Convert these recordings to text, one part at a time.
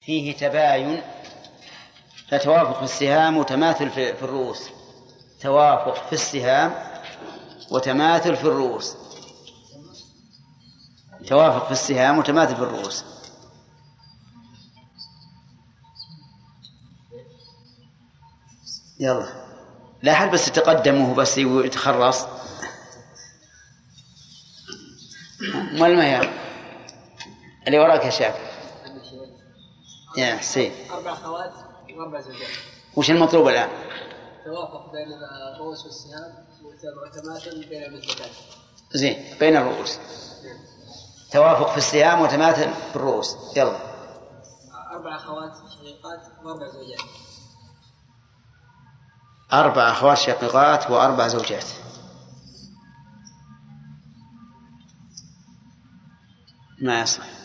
فيه تباين فتوافق في السهام وتماثل في الرؤوس. توافق في السهام وتماثل في الرؤوس. توافق في السهام وتماثل في الرؤوس. يلا. لا حد بس يتقدم بس يتخرص. ما هي اللي وراك يا شاكر. يا حسين. أربع أخوات وأربع زوجات وش المطلوب الآن؟ توافق بين الرؤوس والسهام وتماثل بين المثلتين زين بين الرؤوس. توافق في السهام وتماثل في الرؤوس يلا. أربع أخوات شقيقات وأربع زوجات أربع أخوات شقيقات وأربع زوجات. ما يصلح.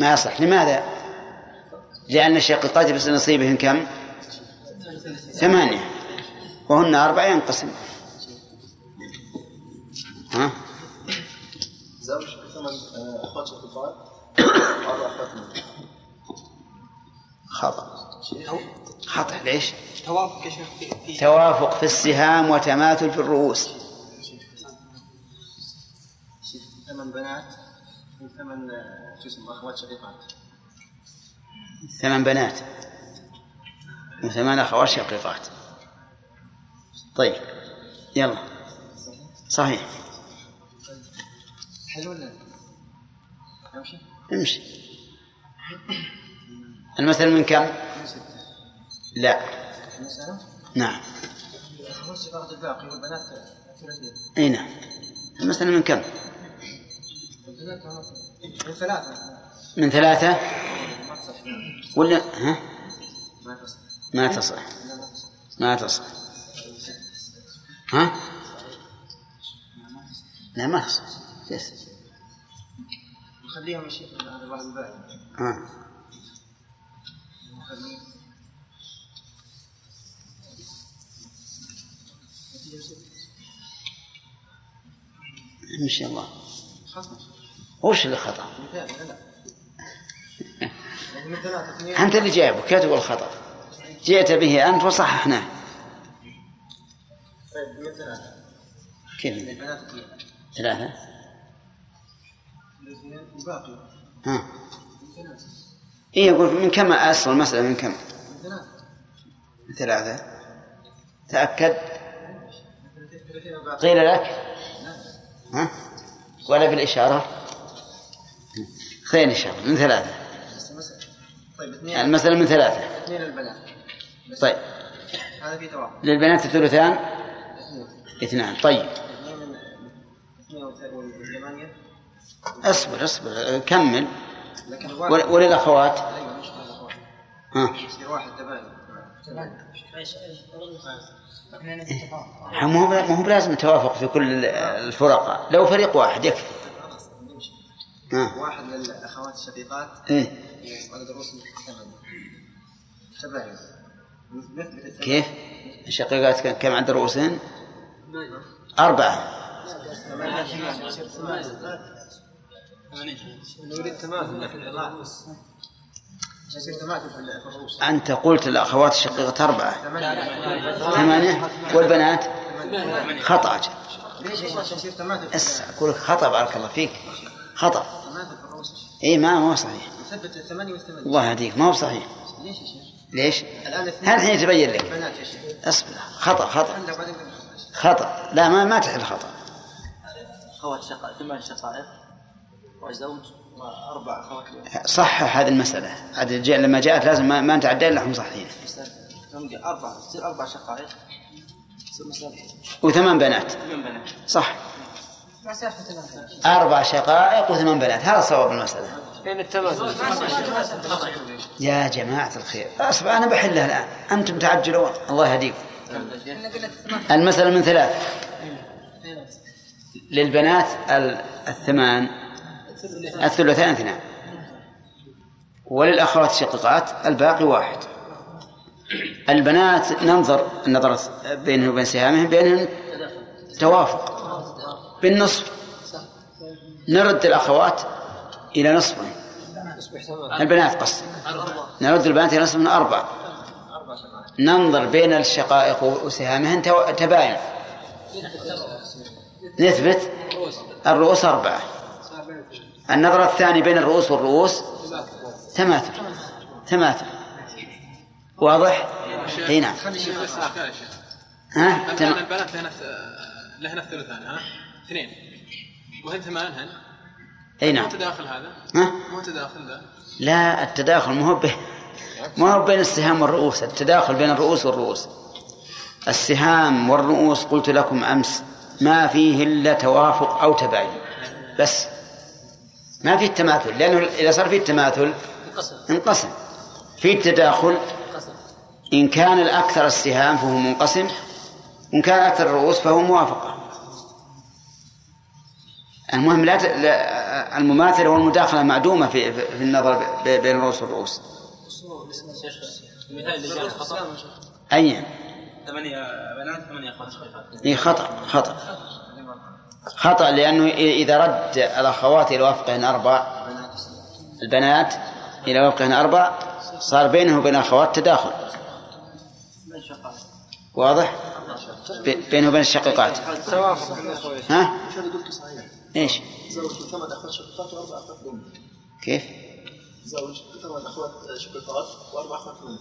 ما يصلح لماذا؟ لأن الشقيقات بس نصيبهن كم؟ ثمانية وهن أربعة ينقسم ها؟ زوج ثمان شقيقات منهم. خطأ خطأ ليش؟ توافق يا شيخ في توافق في السهام وتماثل في الرؤوس ثمان بنات وثمان شو اسمه أخوات شقيقات. ثمان بنات. وثمان أخوات شقيقات. طيب يلا. صحيح. حلو ولا أمشي؟ امشي. المثل من كم؟ لا. نعم. إي نعم. المثل من كم؟ من ثلاثة من ثلاثة ولا ها؟ ما تصح ما تصح ما ها؟ لا ما تصح يس. نخليهم يا شيخ هذا الباقي ها. نخليه امشي الله خطأ وش اللي خطأ؟ أنت اللي جايبه كاتب الخطأ؟ جئت به أنت وصححناه. طيب كيف؟ ثلاثة الباقي ها؟ إيه يقول من كم أصل المسألة؟ من كم؟ من ثلاثة. تأكد. قيل لك؟ ها؟ ولا بالإشارة؟ خير إشارة من ثلاثة. بس مسألة طيب اثنين. المسألة من ثلاثة. اثنين البنات طيب. هذا في توافق للبنات الثلثان؟ اثنين. اثنان. طيب. اثنين من اثنين اصبر اصبر. كمل. لكن ول- الواحد وللأخوات؟ مش هذا واحد ها يصير واحد تباين مو هو- مو هو بلازم توافق في كل الفرق. لو فريق واحد يكفي. ها. واحد للاخوات الشقيقات. وعدد الرؤوس ثمانية تباين. كيف؟ الشقيقات كم- عند رؤوسهن أربعة. أنت قلت الأخوات الشقيقات أربعة. ثمانية. والبنات؟ خطأ. أجل. ليش يصير خطأ بارك الله فيك. خطأ. إي ما ما هو صحيح. الثمانية والثمانية. الله يهديك ما هو صحيح. ليش يا شيخ؟ ليش؟ هل الحين يتبين لك؟ بنات يا شيخ. أصبر خطأ خطأ. عندك بعدين خطأ. لا ما ما تحل خطأ. أخوات شقائق ثمان شقائق. وزوج وأربع أخوات لأم. صحح هذه المسألة. عاد لما جاءت لازم ما, ما نتعدى إلا هم صحيحين. أربع تصير أربع شقائق. وثمان بنات. ثمان بنات. صح. أربع شقائق وثمان بنات. هذا صواب المسألة. بين يا جماعة الخير. أصبر أنا بحلها الآن. أنتم تعجلون. الله يهديكم. المسألة من ثلاث. للبنات ال- الثمان. الثلثان اثنان. وللأخوات الشقيقات الباقي واحد. البنات ننظر النظرة بينهن وبين سهامهم بينهن توافق. بالنصف نرد الأخوات إلى نصفين البنات قصدي. نرد البنات إلى نصف أربعة. ننظر بين الشقائق وسهامهن تباين. نثبت. الرؤوس أربعة. النظر الثاني بين الرؤوس والرؤوس تماثل تماثل واضح؟ إي نعم. ها؟ البنات لهن الثلثان ها؟ اثنين. وهن ثمان هن أي مو نعم تداخل هذا؟ ها؟ مو تداخل ذا لا التداخل مو هو به مو هو بين السهام والرؤوس التداخل بين الرؤوس والرؤوس. السهام والرؤوس قلت لكم أمس ما فيه إلا توافق أو تباين بس. ما في التماثل لأنه إذا صار فيه التماثل انقسم. في التداخل. إن كان الأكثر السهام فهو منقسم وإن كان أكثر الرؤوس فهو موافقة. المهم لا, المماثلة والمداخلة معدومة في في النظر بين الرؤوس والرؤوس. خطأ اي ثمانية بنات ثمانية أخوات. شقيقات إيه خطأ خطأ. خطأ لأنه إ- إذا رد الأخوات إلى وفقهن أربع البنات إلى وفقهن أربع صار بينه وبين الأخوات تداخل. واضح؟ بينه وبين الشقيقات. ها؟ إيش؟ زوج ثمان أخوات شقيقات وأربع أخوات ام كيف؟ زوج ثمان أخوات شقيقات وأربع أخوات ام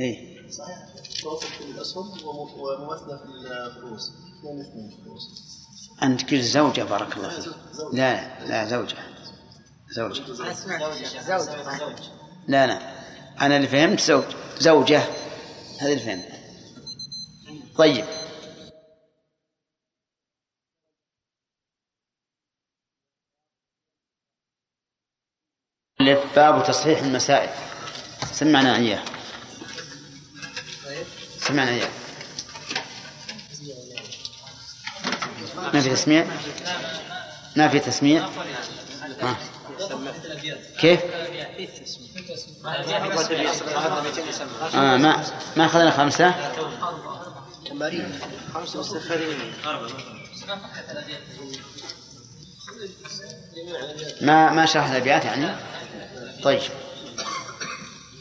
إيه. صحيح. توافق في الأسهم وم- ومماثلة في الفلوس. اثنين اثنين في الفلوس. أنت قلت زوجة بارك الله فيك. لا لا زوجة. زوجة. زوج زوج لا لا. أنا اللي فهمت زوج زوجة. هذا اللي فهمت. طيب. باب تصحيح المسائل. سمعنا إياه. سمعنا إياه. ما في تسميع؟ ما في تسميع؟ ها. كيف؟ آه ما ما أخذنا خمسة؟ ما ما شرح الأبيات يعني؟ طيب.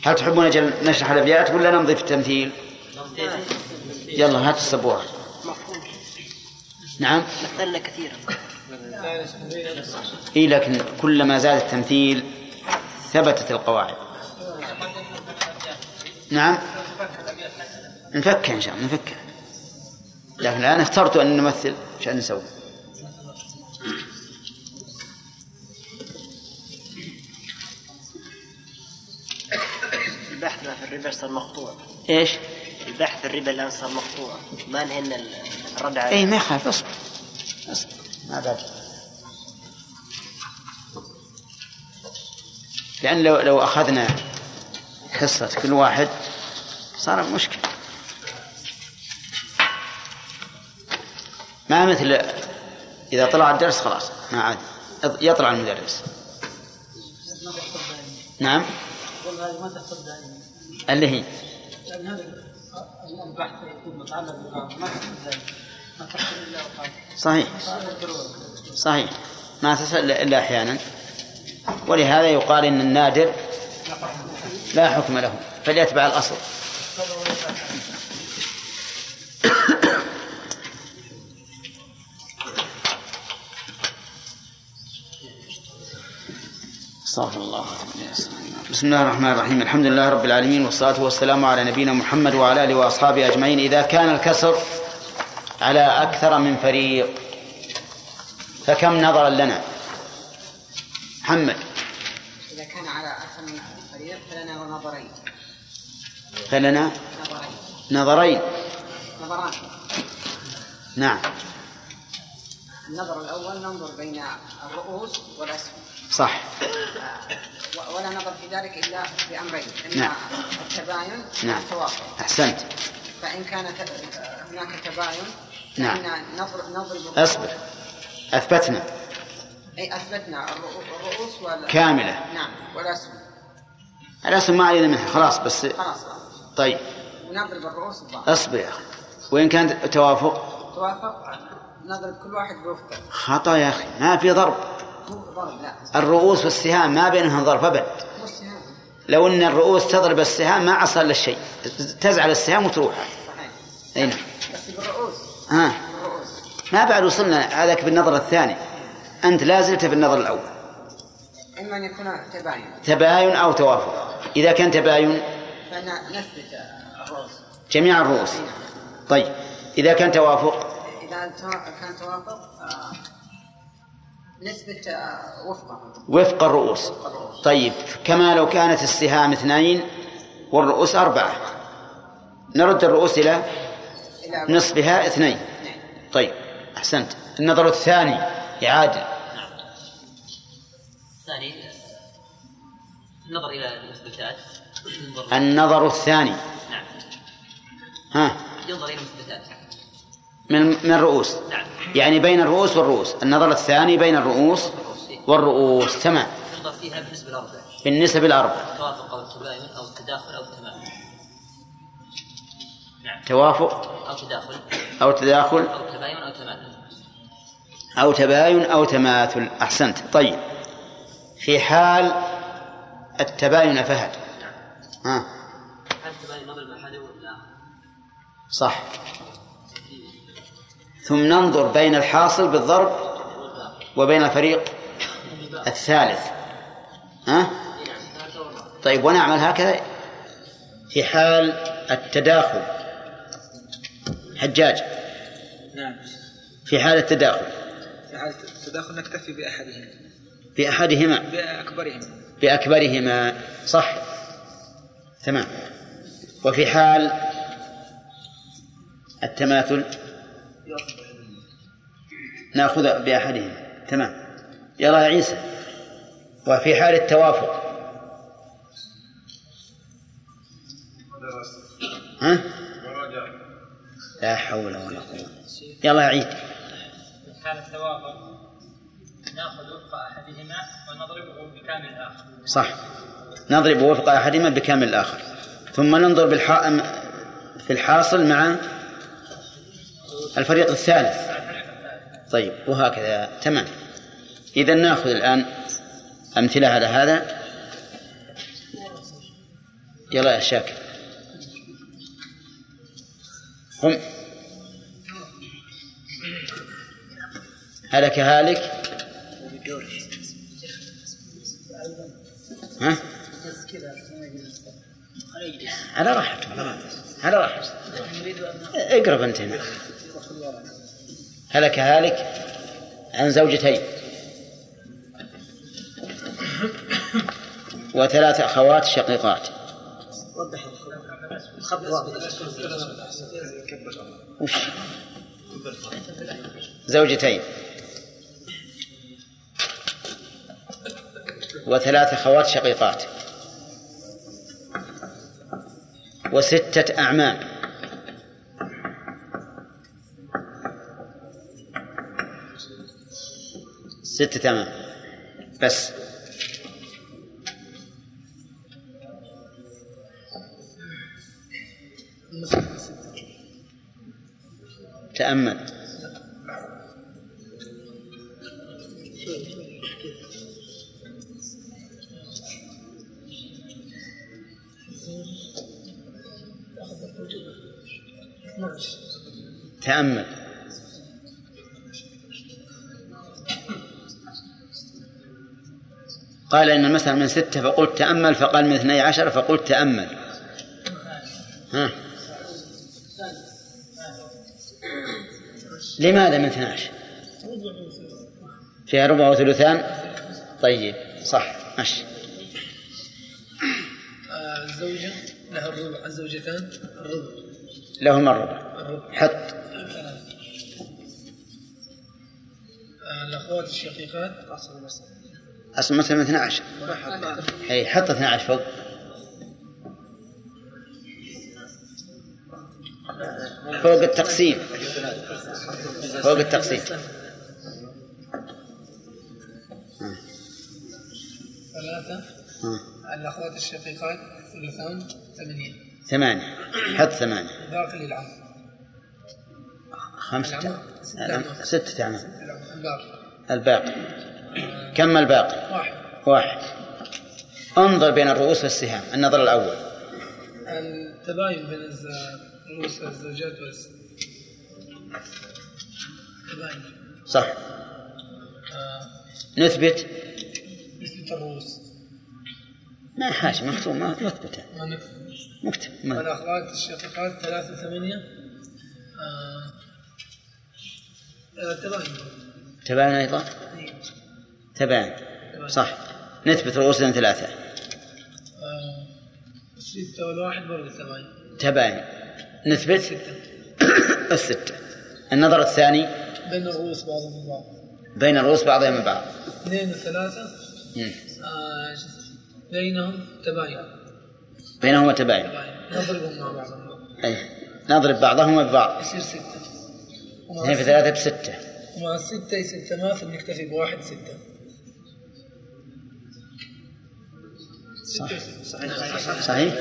هل تحبون أجل نشرح الأبيات ولا نمضي في التمثيل؟ يلا هات السبورة. نعم. مثلنا كثيرا. إيه لكن كلما زاد التمثيل ثبتت القواعد. نعم. نفكها إن شاء الله نفكها لكن الآن اخترت أن نمثل عشان نسوي؟ الربا صار مقطوع إيش؟ البحث الربا الآن صار مقطوع. ما نهينا الرد عليه. إيه ما يخالف اصبر. اصبر. ما بعد. لأن لو لو أخذنا حصة كل واحد صار مشكلة. ما مثل إذا طلع الدرس خلاص ما عاد. يطلع المدرس. نعم؟ والله هذه ما تحصل دائما. اللي هي. صحيح. صحيح. ما تصل إلا أحيانا. ولهذا يقال إن النادر لا حكم له فليتبع الأصل. بسم الله الرحمن الرحيم الحمد لله رب العالمين والصلاة والسلام على نبينا محمد وعلى آله وأصحابه أجمعين إذا كان الكسر على أكثر من فريق فكم نظرا لنا محمد إذا كان على أكثر من فريق فلنا نظرين فلنا نظرين نظرين نظران نعم النظر الأول ننظر بين الرؤوس والأسهم صح ولا نظر في ذلك إلا بأمرين. إما نعم. التباين نعم. والتوافق أحسنت. فإن كان هناك تباين نعم. نضرب نضرب أصبر. أثبتنا. أي أثبتنا. الرؤو- الرؤوس وال كاملة. نعم. والأسهم الأسم ما علينا منها. خلاص بس. خلاص. طيب. ونضرب الرؤوس ببعض أصبر يا أخي. وإن كان توافق؟ توافق. نضرب كل واحد بوفقه. خطأ يا أخي. ما في ضرب. الرؤوس والسهام ما بينهم ضرب أبد. لو أن الرؤوس تضرب السهام ما عصى إلا الشيء. تزعل السهام وتروح. أي نعم. ها. ما بعد وصلنا هذاك بالنظر الثاني. أنت لا زلت في النظر الأول. اما ان يكون تباين. تباين أو توافق. إذا كان تباين. فإن نثبت الرؤوس. جميع الرؤوس. طيب. إذا كان توافق. إذا تو- كان توافق نثبت آه، وفقه وفق الرؤوس. طيب كما لو كانت السهام اثنين والرؤوس أربعة. نرد الرؤوس إلى إلى نصفها اثنين. نعم. طيب أحسنت. النظر الثاني يعادل الثاني النظر إلى المثبتات النظر الثاني. نعم. ها؟ ينظر إلى المثبتات من من الرؤوس. نعم يعني بين الرؤوس والرؤوس. النظر الثاني بين الرؤوس والرؤوس. تمام. فيها بالنسبة للاربع بالنسب الأربع التوافق أو التباين أو التداخل أو التمام نعم. توافق. أو تداخل. أو تداخل. أو تباين أو تمام أو تباين أو تماثل. أحسنت. طيب. في حال التباين فهد. ها. هل التباين نظر الاحد ولا صح. ثم ننظر بين الحاصل بالضرب وبين الفريق الثالث. ها؟ طيب ونعمل هكذا في حال التداخل. حجاج. نعم. في حال التداخل. في حالة التداخل نكتفي بأحدهم. بأحدهما. بأكبرهم. بأكبرهما. صح. تمام. وفي حال التماثل. ناخذ بأحدهما تمام. يلا يا عيسى. وفي حال التوافق. ها؟ لا حول ولا قوة. يلا يا عيد. في حالة التوافق ناخذ وفق أحدهما ونضربه بكامل الآخر. صح. نضرب وفق أحدهما بكامل الآخر. ثم ننظر بالح... في الحاصل مع الفريق الثالث. طيب وهكذا. تمام. إذا نأخذ الآن أمثلة على هذا. يلا يا شاكر. قم. هلك هالك؟ ها؟ على راحتك على راحتك على اقرب أنت هنا. هلك هالك عن زوجتين. وثلاث أخوات شقيقات. زوجتين. وثلاث أخوات شقيقات. وستة أعمام. ستة أعمام بس. تأمل. تأمل. قال إن المسألة من ستة فقلت تأمل فقال من اثني عشر فقلت تأمل. ها؟ لماذا من 12 فيها ربع وثلثان؟ طيب صح ماشي. الزوجة لها الربع الزوجتان الربع. لهما الربع. حط. الأخوات الشقيقات أصل مثلا من 12 أي حط 12 فوق. فوق التقسيم. فوق التقسيم. ثلاثة الأخوات الشقيقات ثلثان ثمانية ثمانية. حط ثمانية. باقي للعم. خمسة. ستة الباقي. الباقي. كم الباقي؟ واحد. انظر بين الرؤوس والسهام النظر الأول. التباين بين الرؤوس الزوجات والس تباين. صح. آه، نثبت. نسبة الرؤوس. ما حاجة مكتوب ما مكتب ما. الأخوات الشقيقات ثلاثة ثمانية. آه، آه، تباين. تباين أيضا؟ إيه. تباين. صح. نثبت رؤوسنا ثلاثة. آه، ستة والواحد برضه تباين تباين نثبت؟ ستة. الستة. النظر الثاني؟ بين الرؤوس بعضهم البعض. بين الرؤوس بعضها من بعض اثنين وثلاثة. آه،؟ بينهم تباين. بينهما تباين. نضربهم مع بعضهم. أي نضرب بعضهما ببعض. يصير ستة. اثنين في ثلاثة بستة. ومع الستة يصير تماثل نكتفي بواحد ستة. صح صحيح.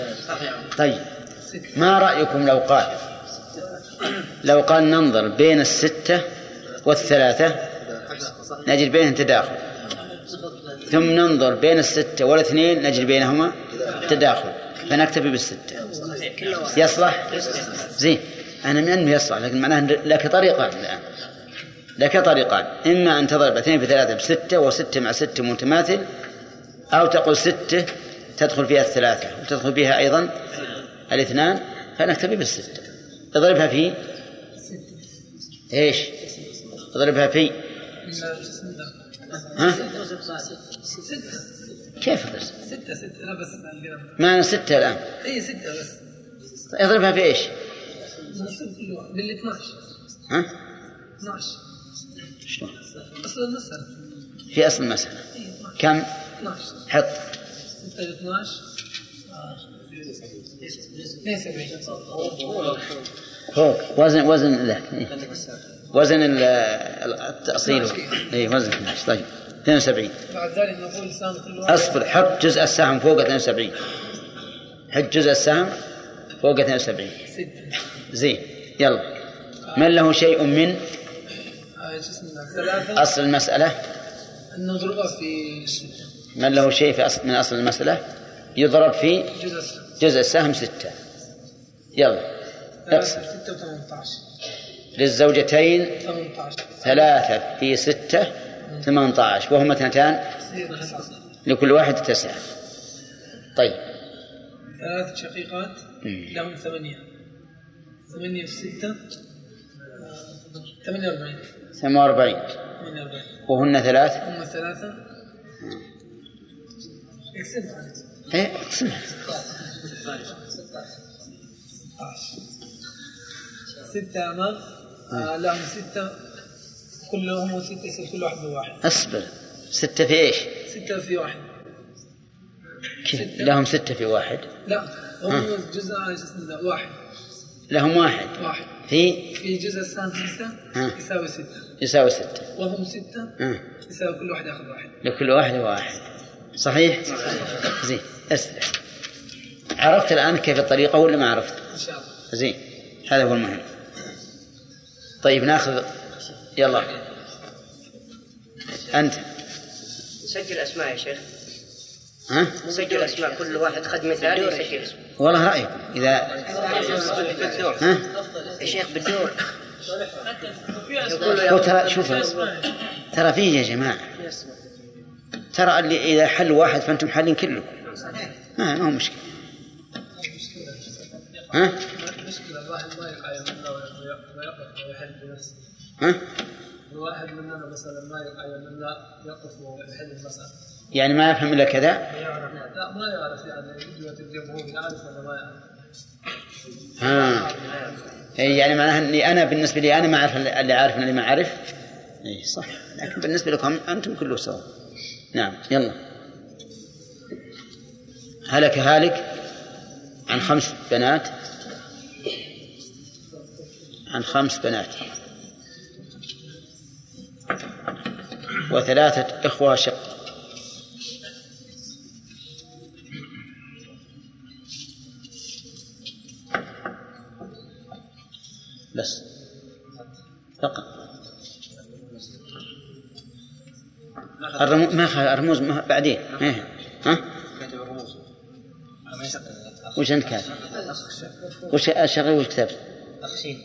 طيب. ما رأيكم لو قال لو قال ننظر بين الستة والثلاثة نجد بينهم تداخل. ثم ننظر بين الستة والاثنين نجد بينهما تداخل. فنكتفي بالستة. يصلح؟ زين. أنا من أنه يصلح لكن معناه لك طريقان الآن. لك طريقان. إما أن تضرب اثنين في ثلاثة بستة وستة مع ستة متماثل أو تقول ستة تدخل فيها الثلاثة وتدخل فيها أيضا الاثنان فنكتفي بالستة اضربها في إيش؟ اضربها في؟ ها؟ ستة كيف اضرب؟ ستة ستة لا بس ما أنا ستة الآن اي ستة بس اضربها في إيش؟ بال 12 ها؟ 12 شلون؟ أصل المسألة في أصل المسألة اي 12 كم؟ 12 حط 6 ل 12 آه. 72 فوق وزن وزن لا وزن ال- التأصيل اي وزن 12 طيب 72 بعد ذلك نقول سهم كل أصبر حط جزء السهم فوق 72 حط جزء السهم فوق 72 ستة زين. يلا. من له شيء من؟ آه، أصل المسألة. نضربها في من له شيء في أصل من أصل المسألة يضرب في جزء السهم. ستة. يلا اقسم. ثلاثة في ستة و18 للزوجتين 18 ثلاثة في ستة ثمانية عشر. وهما اثنتان. لكل واحد تسعة. طيب. ثلاث شقيقات. لهم ثمانية. ثمانية في ستة آه، ثمانية وأربعين. ثمانية وأربعين. وهن ثلاث هم ثلاثة. إيه اقسمها ستة أمام. آه. لهم ستة. كلهم ستة يصير كل واحد بواحد. أصبر. ستة في إيش؟ ستة في واحد. كيف؟ ستة. لهم ستة في واحد. لا هم جزء آه، اسمه ده؟ واحد. لهم واحد. واحد. في؟ في جزء السهم ستة ها. يساوي ستة. يساوي ستة. وهم ستة ها. يساوي كل واحد ياخذ واحد. لكل واحد واحد. صحيح؟ زين استرح عرفت الآن كيف الطريقة ولا ما عرفت؟ إن شاء الله زين هذا هو المهم. طيب ناخذ يلا. أنت. سجل أسماء يا شيخ. ها؟ سجل أسماء كل واحد خد مثال يسجل. اسمه والله رأيكم إذا ها؟ يا شيخ بالدور. هو ترى شوف ترى فيه يا جماعة. ترى اللي إذا حل واحد فأنتم حالين كلكم. ما ما هو مشكلة. ها؟ ها؟ الواحد مننا مثلا ما يقف ويحل المسألة يعني ما يفهم إلا كذا؟ لا ما يعرف يعني الجمهور يعرف ولا ما يعرف ها. إيه يعني معناها إني أنا بالنسبة لي أنا ما أعرف اللي عارف من اللي ما اعرف اي صح. لكن بالنسبة لكم أنتم كله سوا. نعم يلا. هلك هالك عن خمس بنات. عن خمس بنات. وثلاثة إخوة شق خ- الرموز بعدين. إيه. ها؟ كاتب الرموز. وش أنت كاتب؟ وش الشغل وش كتبت؟ أخشين.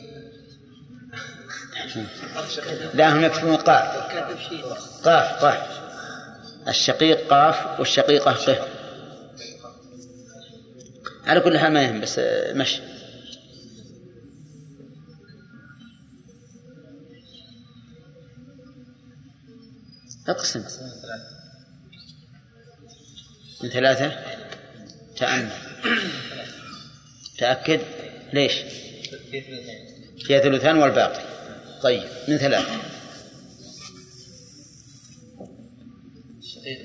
لا هم يكتبون قاف. قاف قاف. الشقيق قاف والشقيقة ق على كل حال ما يهم بس آه، مشي. أقسم. من ثلاثة؟ تأمل. تأكد. ليش؟ فيها ثلثان والباقي. طيب من ثلاثة؟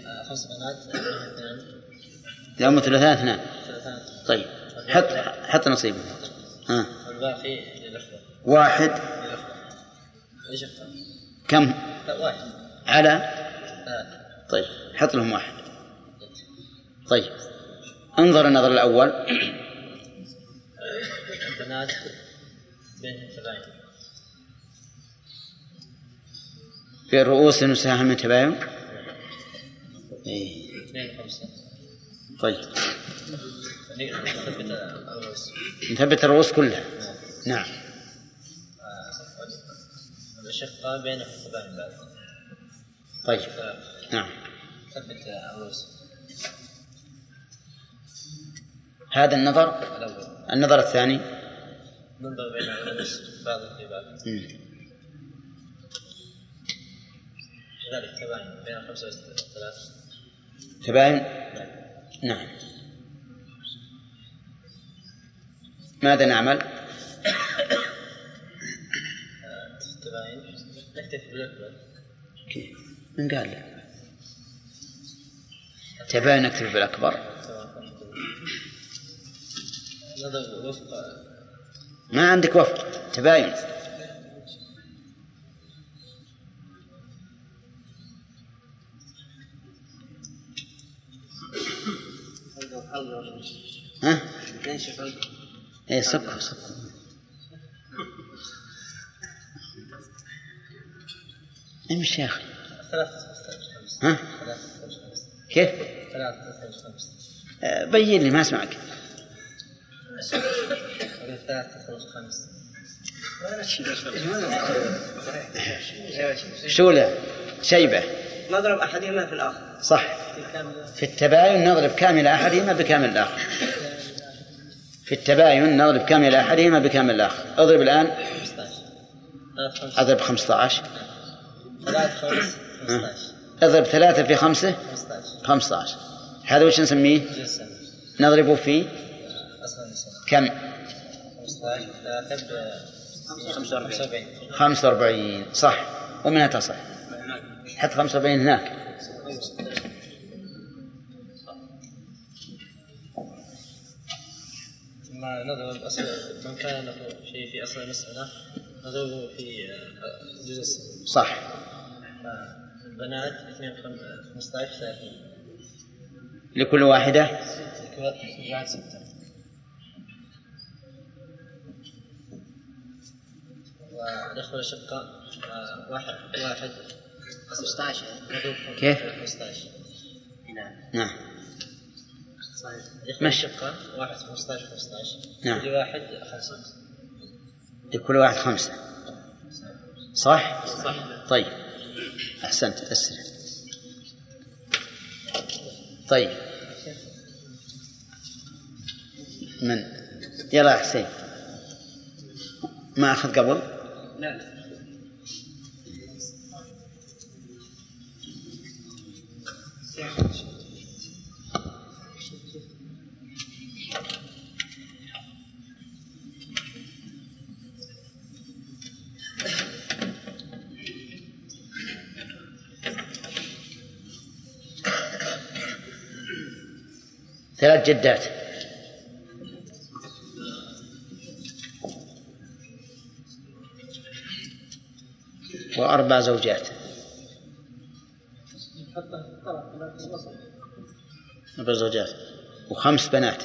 آه، خمس بنات اثنان. يوم ثلاثان اثنان. طيب حط حط نصيبه ها. والباقي واحد؟ كم؟ لا واحد. على؟ ثلاثة طيب حط لهم واحد. طيب. انظر النظر الأول. في الرؤوس نساهم من تباين. إيه. طيب. نثبت الرؤوس كلها. نعم. الأشقة بينهم تباين طيب. نعم. ثبت الرؤوس هذا النظر النظر الثاني. ننظر بين بعض. كذلك تباين؟ بين الخمسة والثلاث تباين نعم. ماذا نعمل؟ من قال تباين نكتفي بالأكبر ما عندك وفق تباين ها؟ إيه سكر سكر امشي يا أخي ها؟ كيف؟ آه، بين لي ما أسمعك خمس شولة شيبة. نضرب أحدهما في الآخر. صح. في التباين نضرب كامل أحدهما بكامل الآخر. في التباين نضرب كامل أحدهما بكامل الآخر. اضرب الآن. 15 ثلاثة خمس أضرب 15 ثلاثة خمس 15 اضرب ثلاثة في خمسة. 15 15 هذا وش نسميه؟ نضربه في كم؟ 15 ثلاثة ب 45 45 صح. ومنها تصح. حط 45 هناك. ثم نضرب أصل من كان له شيء في أصل المسألة نضربه في آه، جزء السنة صح. البنات 2 15 30 لكل واحدة؟ رجعت ستة. والإخوة الأشقاء آه، واحد واحد 15 نضرب كيف؟ 15 نعم. الإخوة ماشي. الأشقاء واحد 15 15 نعم. كل واحد خمسة. لكل واحد خمسة. صح؟ صح. طيب. أحسنت. أسلم طيب. من؟ يلا حسين. ما أخذ قبل؟ ثلاث جدات. وأربع زوجات. أربع زوجات. وخمس بنات.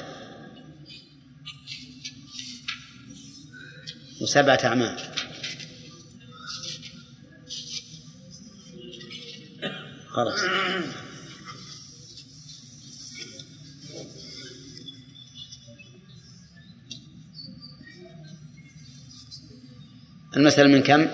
وسبعة أعمام. خلاص. المسألة من كم؟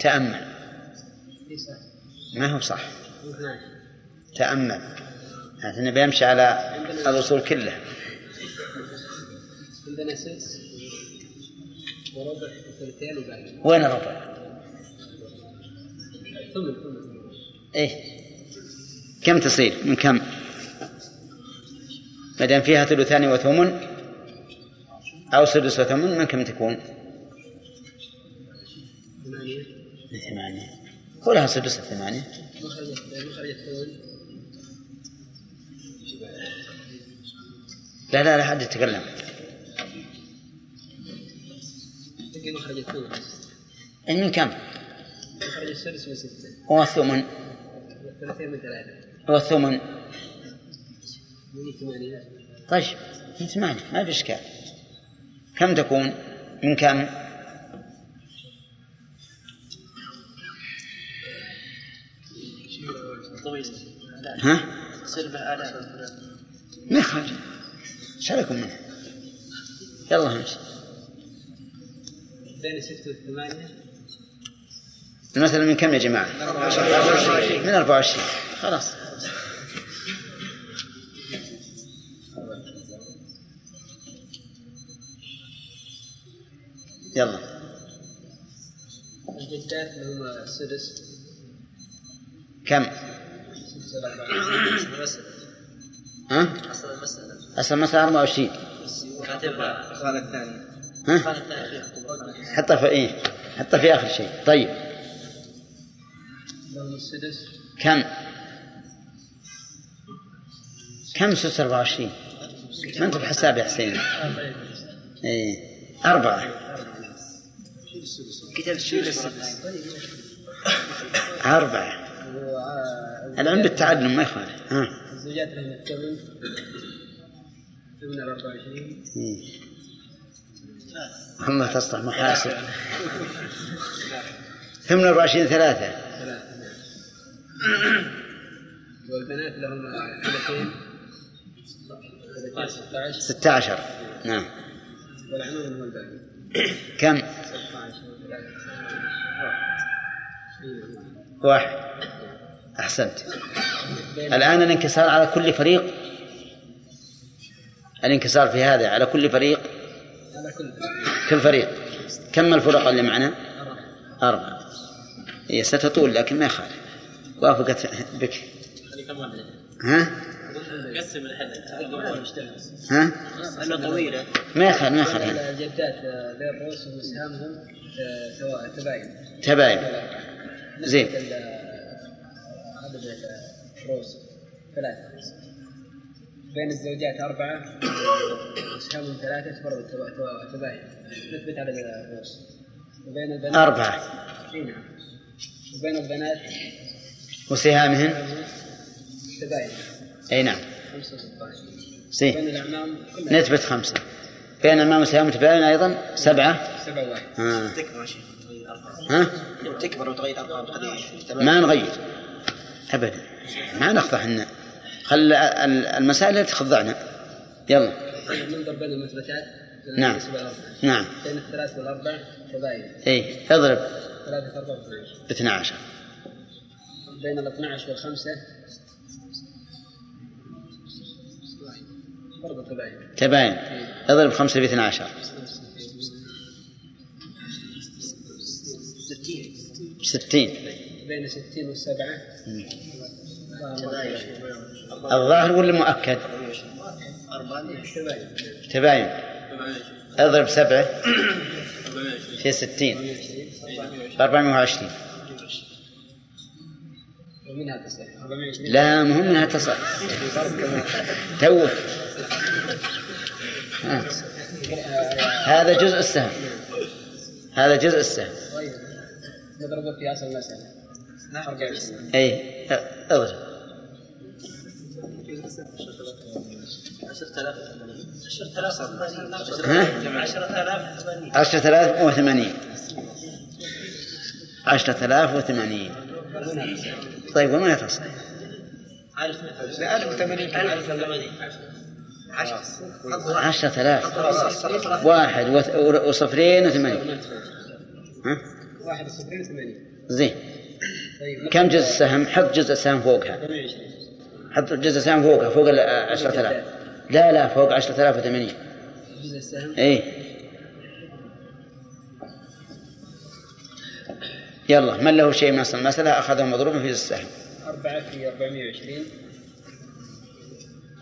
تأمل ما هو صح تأمل يعني النبي يمشي على الأصول كلها عندنا وربع وين الربع؟ ثمن ثمن إيه كم تصير من كم؟ ما دام فيها ثلثان وثمن أو سدس وثمن من كم تكون؟ ثمانية من ثمانية ولها سدس الثمانية لا لا لا حد يتكلم إن من كم؟ مخرج السدس من ستة والثمن والثلاثين من ثلاثة والثمن من ثمانية طيب من ثمانية ما في إشكال كم تكون؟ من كم؟ ها؟ آلاف ما يخرج. إيش عليكم منه؟ يلا امشي بين والثمانية المسألة من كم يا جماعة؟ من 24 خلاص. يلا. الجدات اللي هم السدس كم؟ ها؟ أصل المسألة أصل المسألة 24 كاتبها الخانة الثانية ها؟ في إيه؟ حطها في آخر شيء. طيب. السدس كم؟ كم سدس 24 ما أنت بحساب يا حسين. إيه. أربعة. كتاب السدس أربعة. العلم بالتعلم ما يخالف. ها. الزوجات ثمن الأربعة وعشرين. إيه. الله تصلح محاسب ثمن 24 ثلاثة. ثلاثة. والبنات لهم اثنتين 16 16 نعم. والعموم هو الباقي. كم؟ 16 واحد. أحسنت. الآن الانكسار على كل فريق؟ الانكسار في هذا على كل فريق؟ على كل فريق. كم الفرق اللي معنا؟ أربعة. هي ستطول لكن ما يخالف. وافقت بك. ها؟ قسم ها؟ طويلة ما يخالف ما يخالف. الجدات ذي الرؤوس وسهامهم سواء تباين. تباين. زين. ال- عدد الرؤوس ثلاثة. بين الزوجات أربعة. وسهامهم ثلاثة برضه تبا- تباين. نثبت عدد الرؤوس وبين البنات أربعة. إي نعم. وبين البنات وسهامهن تباين. أي نعم. خمسة وستاشر بين الأعمام نثبت خمسة. بين المام وسهام تباين أيضا؟ سبعة. سبعة واحد. ها, تكبر ها؟ تكبر وتغير أرقام ما نغير. أبدا. ما نخضع إحنا. خل ال- المسائل لا تخضعنا. يلا. طيب بين المثبتات. نعم. نعم. بين الثلاث والأربع تباين اي اضرب ثلاثة أربعة ب 12 بين ال 12 والخمسة. برضه تباين تباين اضرب خمسة ب 12 ستين. 60 بين 60 والسبعة الظاهر ولا مؤكد؟ تباين. اضرب سبعة في 60 420 ومنها تصح 420 لا مهم انها تصح توك. هذا جزء السهم. هذا جزء السهم. طيب. نضربه في اصل المسألة. 24 اي اضرب 10000 ها 10000 عشرة آلاف وثمانين. عشرة آلاف وثمانين. طيب ومن يتصل؟ 1080 عشرة آلاف واحد وصفرين وثمانين. ها؟ واحد صفرين وثمانين. زين. كم جزء السهم حط جزء السهم فوقها. 28 حط جزء السهم فوقها فوق العشرة آلاف. لا لا فوق عشرة آلاف وثمانين. جزء السهم إيه. يلا من له شيء من أصل المسألة؟ أخذه مضروبا في السهم. أربعة في 420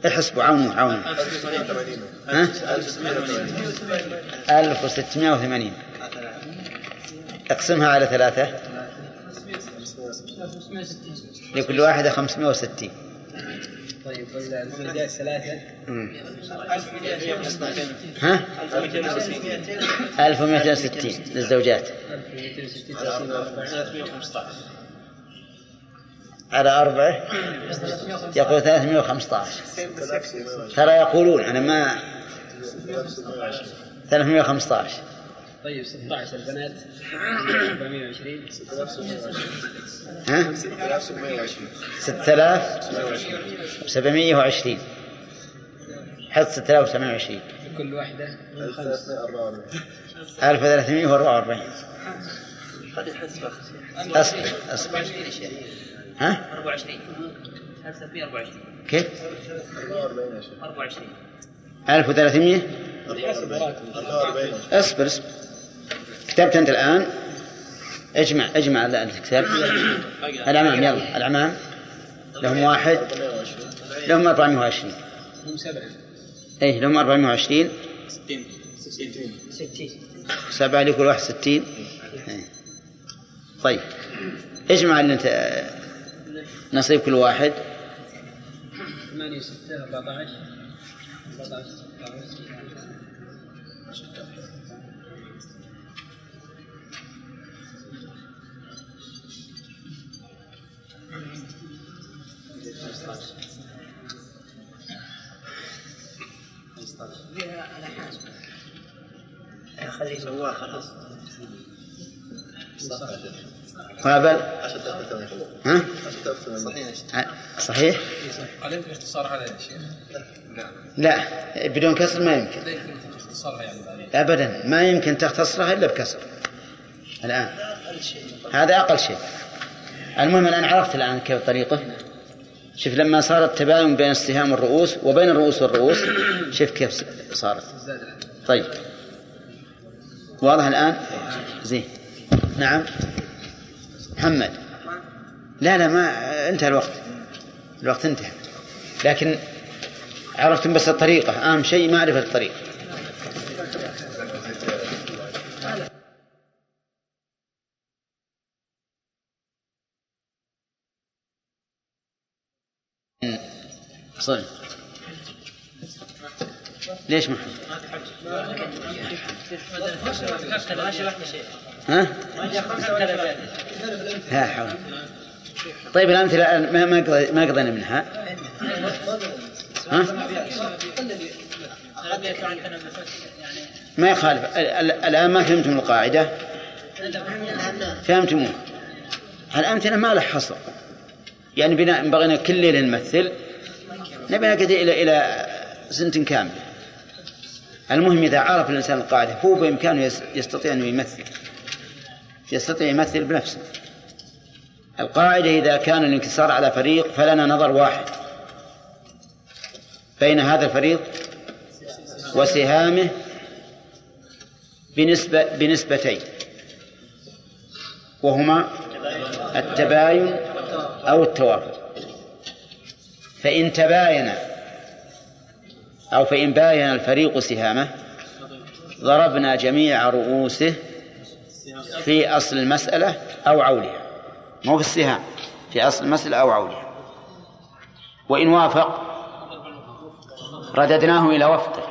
احسبوا عونوا ها؟ 1680 اقسمها على ثلاثة. لكل واحدة 560 طيب الزوجات ثلاثة. ها؟ 1260 للزوجات 1260 30 أربعة على أربعة يقول 315 ترى يقولون أنا ما 315 طيب 16 البنات 420 ها؟ 6720 حط 6720 كل واحدة من خمس. 1344 هذه حسبة اصبر اصبر ها؟ 24 1324 كيف 24 1300 أصبر أصبر. كتبت أنت الآن؟ اجمع اجمع اللي كتبت الأعمام يلا الأعمام لهم واحد. لهم 420 هم سبعة إيه لهم 420 60 60 سبعة لكل واحد 60 إيه. طيب. اجمع اللي أنت نصيب كل واحد. 8 6 14 14 خليه سواه خلاص. قابل ها؟ صحيح؟ هل يمكن اختصار يا شيخ؟ لا بدون كسر ما يمكن. ابدا ما يمكن تختصرها إلا بكسر. الآن. هذا أقل شيء. المهم الآن عرفت الآن كيف طريقه. شوف لما صار التباين بين السهام والرؤوس وبين الرؤوس والرؤوس شوف كيف صارت. طيب. واضح الآن؟ زين. نعم. محمد. لا لا ما انتهى الوقت. الوقت انتهى. لكن عرفتم بس الطريقة. أهم شيء معرفة الطريقة. صلي ليش محمد؟ ها؟ لا حول. طيب الأمثلة الآن ما ما قضي- ما قضينا منها. ها؟ ما يخالف. ال- ال- الآن ما فهمتم القاعدة. فهمتموها الأمثلة ما له حصر. يعني بناء بغينا كل ليلة نمثل. نبي نقعد إلى إلى سنة كاملة. المهم إذا عرف الإنسان القاعدة هو بإمكانه يس- يستطيع أنه يمثل. يستطيع يمثل بنفسه. القاعدة إذا كان الانكسار على فريق فلنا نظر واحد. بين هذا الفريق وسهامه بنسبة بنسبتين. وهما التباين أو التوافق. فإن تباين أو فإن باين الفريق سهامه ضربنا جميع رؤوسه في أصل المسألة أو عولها. مو في السهام في أصل المسألة أو عولها. وإن وافق رددناه إلى وفقه.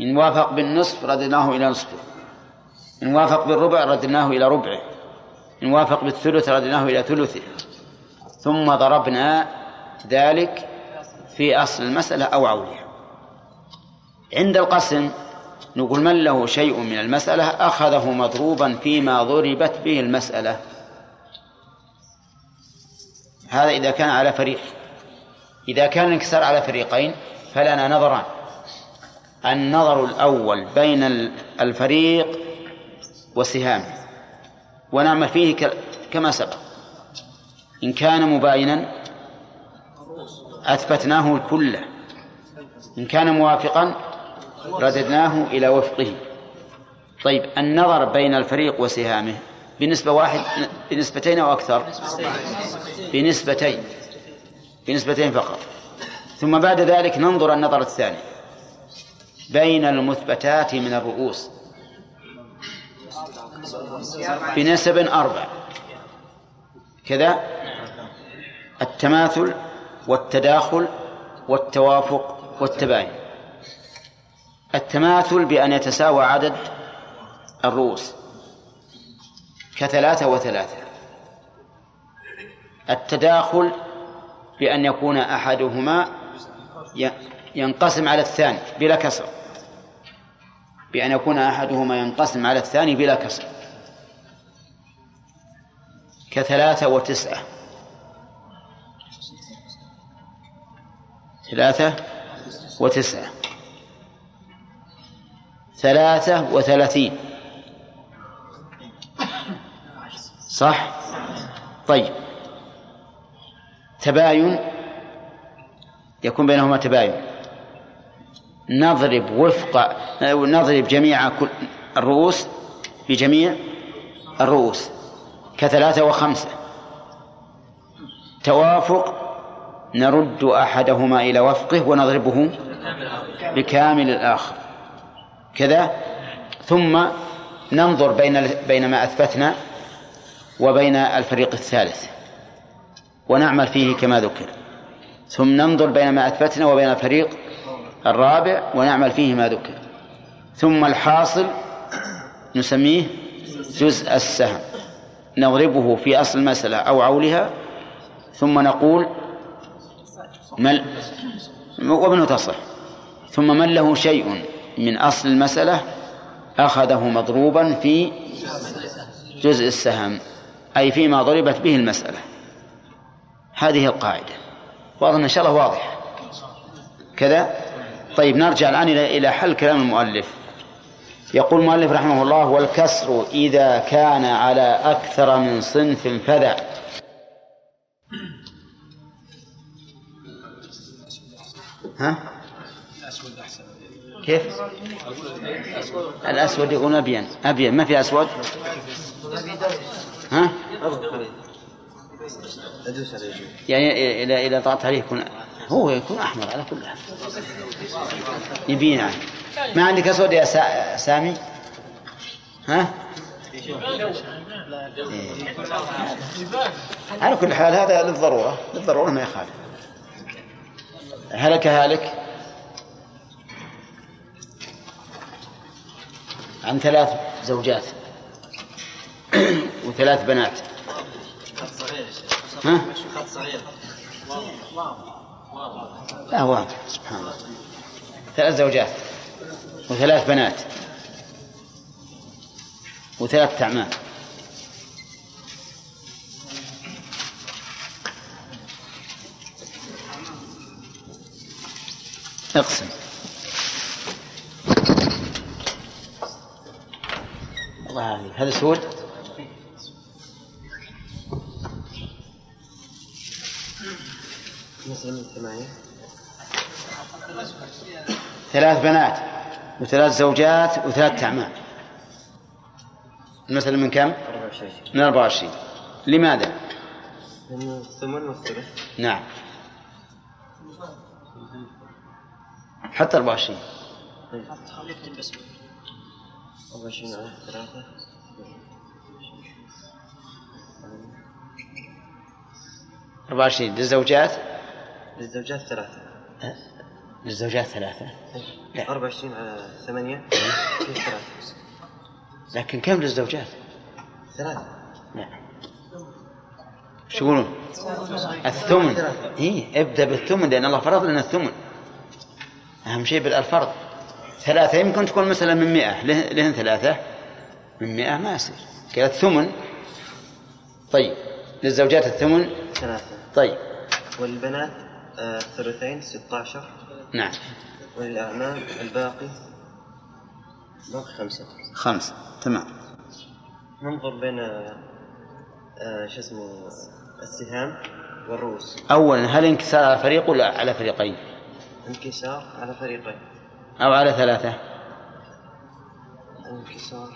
إن وافق بالنصف رددناه إلى نصفه. إن وافق بالربع رددناه إلى ربعه. إن وافق بالثلث رددناه إلى ثلثه. ثم ضربنا ذلك في أصل المسألة أو عولها. عند القسم نقول من له شيء من المسألة أخذه مضروبا فيما ضربت به المسألة. هذا إذا كان على فريق. إذا كان الانكسار على فريقين فلنا نظران. النظر الأول بين الفريق وسهامه. ونعمل فيه كما سبق. إن كان مباينا أثبتناه كله. إن كان موافقا رددناه إلى وفقه. طيب النظر بين الفريق وسهامه بنسبة واحد بنسبتين أو أكثر؟ بنسبتين. بنسبتين فقط. ثم بعد ذلك ننظر النظر الثاني بين المثبتات من الرؤوس. بنسب أربع. كذا؟ التماثل والتداخل والتوافق والتباين. التماثل بأن يتساوى عدد الرؤوس كثلاثة وثلاثة. التداخل بأن يكون أحدهما ينقسم على الثاني بلا كسر. بأن يكون أحدهما ينقسم على الثاني بلا كسر. كثلاثة وتسعة. ثلاثة وتسعة. ثلاثة وثلاثين. صح؟ طيب. تباين. يكون بينهما تباين. نضرب وفق نضرب جميع كل الرؤوس بجميع الرؤوس كثلاثة وخمسة. توافق. نرد أحدهما إلى وفقه ونضربه بكامل الآخر. كذا. ثم ننظر بين بين ما أثبتنا وبين الفريق الثالث. ونعمل فيه كما ذكر. ثم ننظر بين ما أثبتنا وبين الفريق الرابع ونعمل فيه ما ذكر. ثم الحاصل نسميه جزء السهم. نضربه في أصل المسألة أو عولها. ثم نقول مل وابن تصح. ثم من له شيء من أصل المسألة أخذه مضروبا في جزء السهم أي فيما ضربت به المسألة. هذه القاعدة. واظن إن شاء الله واضح كذا؟ طيب نرجع الآن إلى إلى حل كلام المؤلف. يقول المؤلف رحمه الله والكسر إذا كان على أكثر من صنف فذا. ها؟ كيف؟ الأسود يقول أبين أبين ما في أسود؟ ها؟ يعني إذا إذا ضغطت عليه يكون هو يكون أحمر على كل حال يبين يعني ما عندك أسود يا سامي؟ ها؟ إيه. على كل حال هذا للضرورة للضرورة ما يخالف هلك هالك عن ثلاث زوجات وثلاث بنات. ها؟ لا واضح. سبحان الله. ثلاث زوجات وثلاث بنات وثلاث تعمام. اقسم. الله يعافيك هذا سود ثلاث بنات وثلاث زوجات وثلاث تعمام المثل من كم؟ من 24 لماذا؟ من الثمن والثلث نعم. حتى 24 24 على ثلاثة أربعة وعشرين. للزوجات؟ للزوجات ثلاثة. للزوجات ثلاثة. لا. 24 على 8 في ثلاثة. لكن كم للزوجات؟ ثلاثة. لا. شو يقولون؟ الثمن. اي ابدأ بالثمن لأن الله فرض لنا الثمن. أهم شيء بالفرض ثلاثة يمكن تكون مثلا من مئة. له- لهن ثلاثة. من مئة ما يصير. قال الثمن. طيب. للزوجات الثمن. ثلاثة. طيب. والبنات آه، الثلثين 16 نعم. وللأعمام الباقي؟ باقي خمسة. خمسة. تمام. ننظر بين آه، آه، شو اسمه السهام والرؤوس. أولا هل انكسار على فريق ولا على فريقين؟ انكسار على فريقين. أو على ثلاثة. انكسار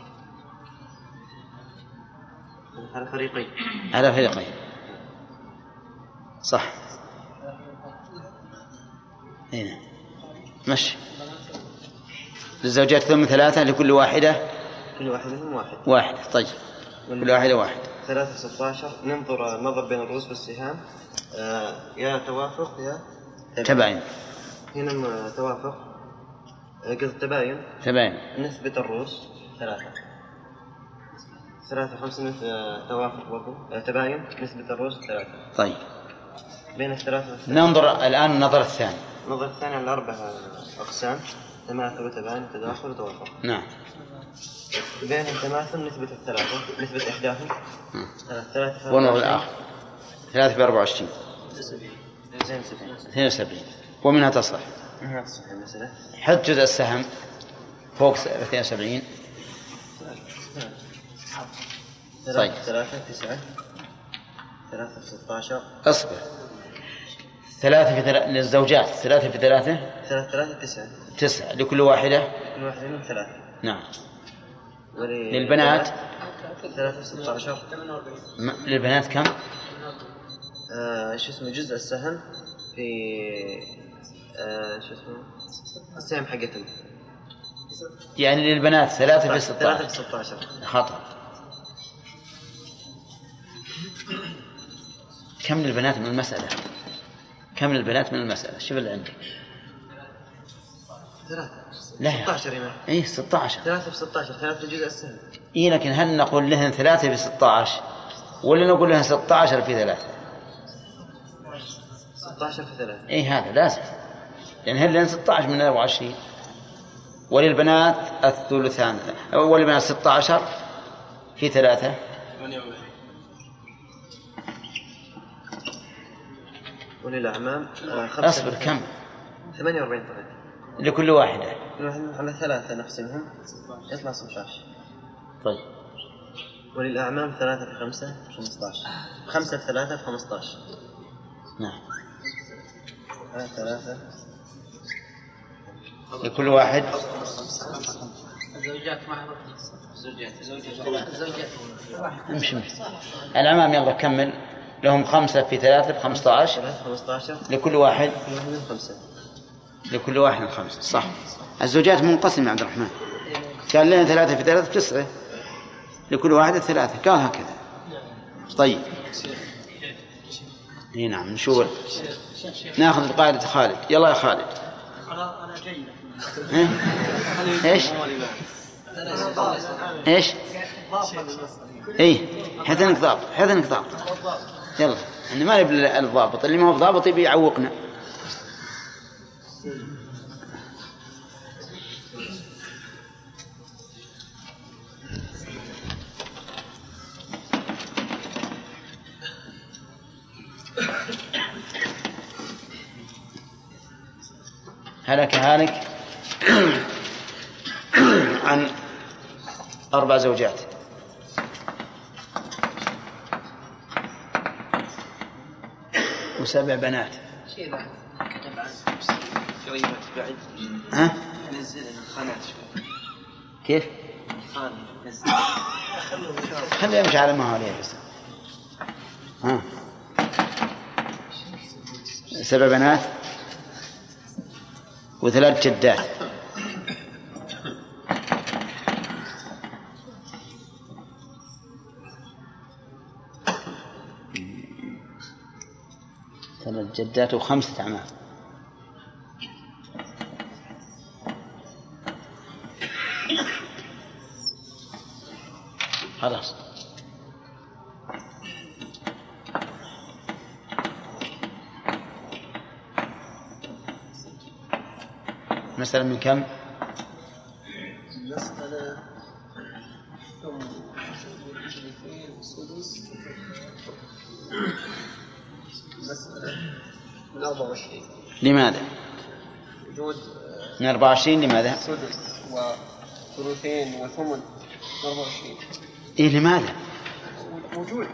على فريقين. على فريقين. صح. هنا مشي. للزوجات ثم ثلاثة لكل واحدة؟ كل واحد منهم واحد. واحدة طيب. كل واحدة واحد. ثلاثة 16 ننظر النظر بين الرؤوس والسهام. آه، يا توافق يا؟ تباين هنا توافق. آه، قصد تباين. تباين. نسبة الرؤوس ثلاثة. ثلاثة خمسة آه، توافق برضو. آه، تباين. نسبة الرؤوس ثلاثة. طيب. بين الثلاثة والثلاثة ننظر الآن النظر الثاني النظر الثاني على أربع أقسام. تماثل وتباين وتداخل وتوافق. نعم. بين التماثل نسبة الثلاثة نسبة إحداهم. ثلاثة ونظر الآخر. ثلاثة في أربعة وعشرين. زين سبعين اثنين وسبعين. ومنها تصح المسألة حد جزء السهم فوق 72 طيب. ثلاثة تسعة ثلاثة في 16 اصبر. ثلاثة في ثلاثة للزوجات. ثلاثة في ثلاثة. ثلاثة ثلاثة تسعة تسعة لكل واحدة. كل واحد منهم ثلاثة نعم. للبنات. ثلاثة في 16 م- للبنات كم؟ آه شو اسمه جزء السهم في شو اسمه؟ السهم حقتهم يعني للبنات ثلاثة في ثلاثة 16 في 16 خطأ. كم للبنات من المسألة؟ كم للبنات من المسألة؟ شوف اللي عندك. ثلاثة. لا. يا 16 يا اي 16 ثلاثة في 16 ثلاثة جزء السهم اي لكن هل نقول لهن ثلاثة في 16 ولا نقول لهن 16 في ثلاثة؟ 16 في ثلاثة. اي هذا لازم. لأن هل لهن 16 من 24 وللبنات الثلثان. وللبنات 16 في ثلاثة. وللأعمام آه خمسة أصبر كم؟ 48 طبعا. لكل واحدة. على ثلاثة نقسمهم يطلع 16 طيب. وللأعمام ثلاثة في خمسة في 15 خمسة في ثلاثة في 15 نعم. على ثلاثة. لكل واحد الزوجات ما زوجات زوجات زوجات امشي امشي. الأمام يلا كمل. لهم خمسة في ثلاثة في 15 ثلاثة 15 لكل واحد؟ خمسة. لكل واحد خمسة. صح. الزوجات منقسمة يا عبد الرحمن. كان لنا ثلاثة في ثلاثة في تسعة. لكل واحد ثلاثة. قال هكذا. طيب. إي نعم نشوف. ناخذ بقاعدة خالد. يلا يا خالد. جاي ها؟ إيش؟ إيش؟ اي حتى انك ضابط حتى انك ضابط يلا إحنا ما نبي الضابط اللي ما هو ضابط يبي يعوقنا هلك هالك عن أربع زوجات. وسبع بنات. ها؟ كيف؟ خليه يمشي على ما هو عليه بس. ها؟ سبع بنات وثلاث جدات. جداته خمسة أعمال خلاص مثلا من كم؟ لماذا؟ وجود من 24 لماذا؟ سدس وثلثين وثمن من 24 إيه لماذا؟ وجود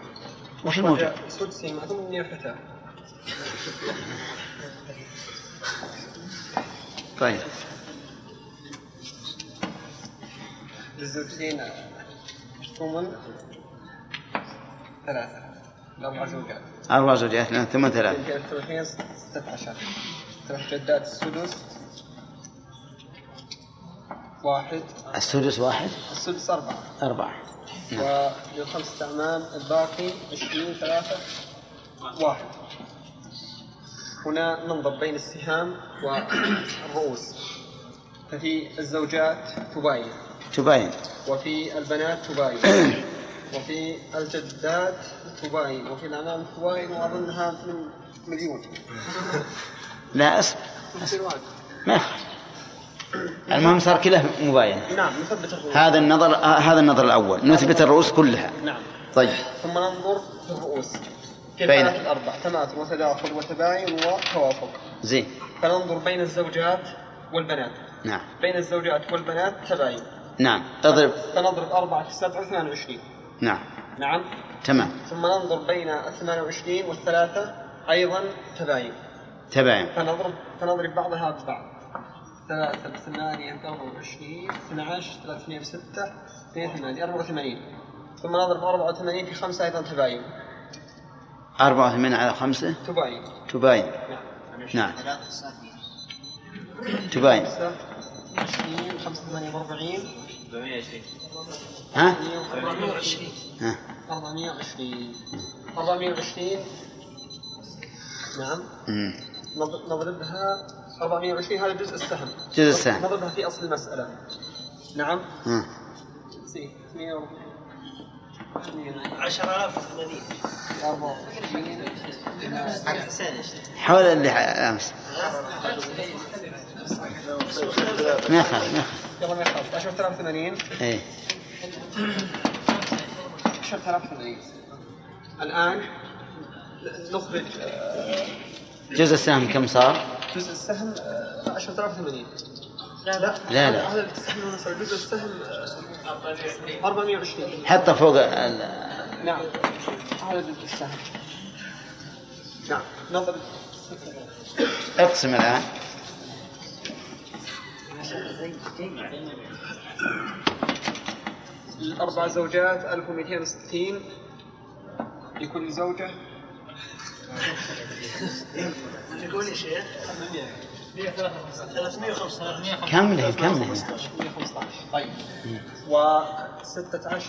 وش الموجود؟ سدسي مع ثمن فتاة طيب للزوجتين ثمن ثلاثة الأربع زوجات أربع زوجات لأن ثم ثلاثة الثلثين ستة عشر جدات السدس. واحد. السدس واحد؟ السدس أربعة. أربعة. نعم. وللخمسة أعمام الباقي عشرين ثلاثة. واحد. هنا ننظر بين السهام والرؤوس. ففي الزوجات تباين. تباين. وفي البنات تباين. وفي الجدات تباين. وفي الأعمام تباين. وأظنها من مليون. لا أصبر ما يخالف. المهم صار كله مباين. نعم نثبت الرؤوس. هذا النظر آه، هذا النظر الأول نثبت الرؤوس كلها. نعم. طيب. ثم ننظر في الرؤوس. في بين- الأربع؟ تماثل وتداخل وتباين وتوافق. زين. فننظر بين الزوجات والبنات. نعم. بين الزوجات والبنات تباين. نعم. اضرب فنضرب أربعة في سبعة 28 نعم. نعم. تمام. ثم ننظر بين ال 28 والثلاثة أيضا تباين. تباين فنضرب فنضرب بعضها ببعض. ثلاثة بثمانية أربعة وعشرين 12 ثلاثة اثنين بستة اثنين ثمانية أربعة وثمانين. ثم نضرب أربعة وثمانين في خمسة أيضا تباين. أربعة وثمانية على خمسة؟ تباين. تباين. نعم. تباين. خمسة عشرين خمسة ثمانية وأربعين. ها؟ 420 ها؟ 420 420 نعم. نضربها 420 هذا جزء السهم. جزء السهم. نضربها في أصل المسألة. نعم. ها. سي 140 10080 حول اللي أمس. ما يخالف ما يخالف يلا ما يخالف 10080 إيه. 10080 الآن نخرج جزء السهم كم صار؟ جزء السهم آه، 10080 لا لا. لا، لا. هذا صار جزء السهم آه، 420 حطه فوق ال- نعم. هذا جزء السهم. نعم. نضرب اقسم الآن. الأربع زوجات 1260 لكل زوجة يقول يا شيخ 305 كمله كمله 115 طيب و16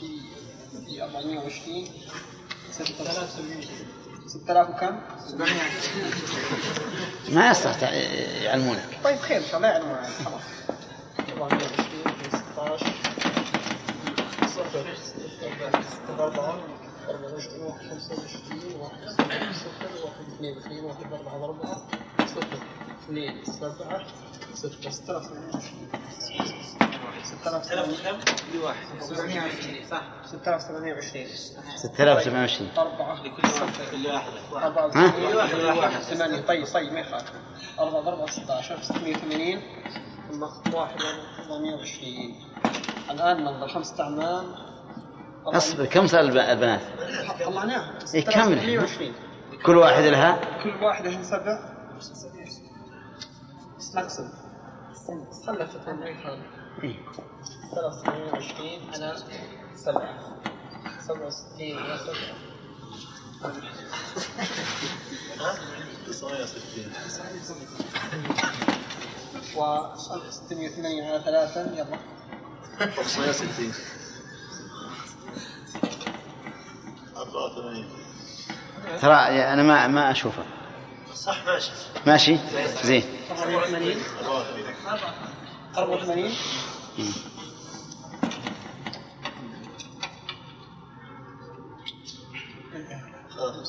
في في 420 6000 وكم؟ ما يستطيع يعلمونك. طيب خير إن شاء الله يعلمون يعني خلاص 420 في 16 صفر 4 24 25 1 صفر 1 2 2 1 4 4 صفر 2 7 6 6028 6720 صح 6720 6720 أربعة لكل واحد أربعة ها؟ ثمانية طيب طيب ما يخالف أربعة ضربة 16 680 ثم واحد 420 الآن ننظر خمسة أعمام أصبر كم صار الب- البنات؟ طلعناها إيه، كاملة. 620 كل واحد لها؟ كل واحدة من سبع نقسم يخالف إيه. 320 على سبعة. 67 على سبعة و 680 على ثلاثة يلا. 560 ترى أنا ما ما أشوفه. صح ماشي. ماشي؟ زين. 84 84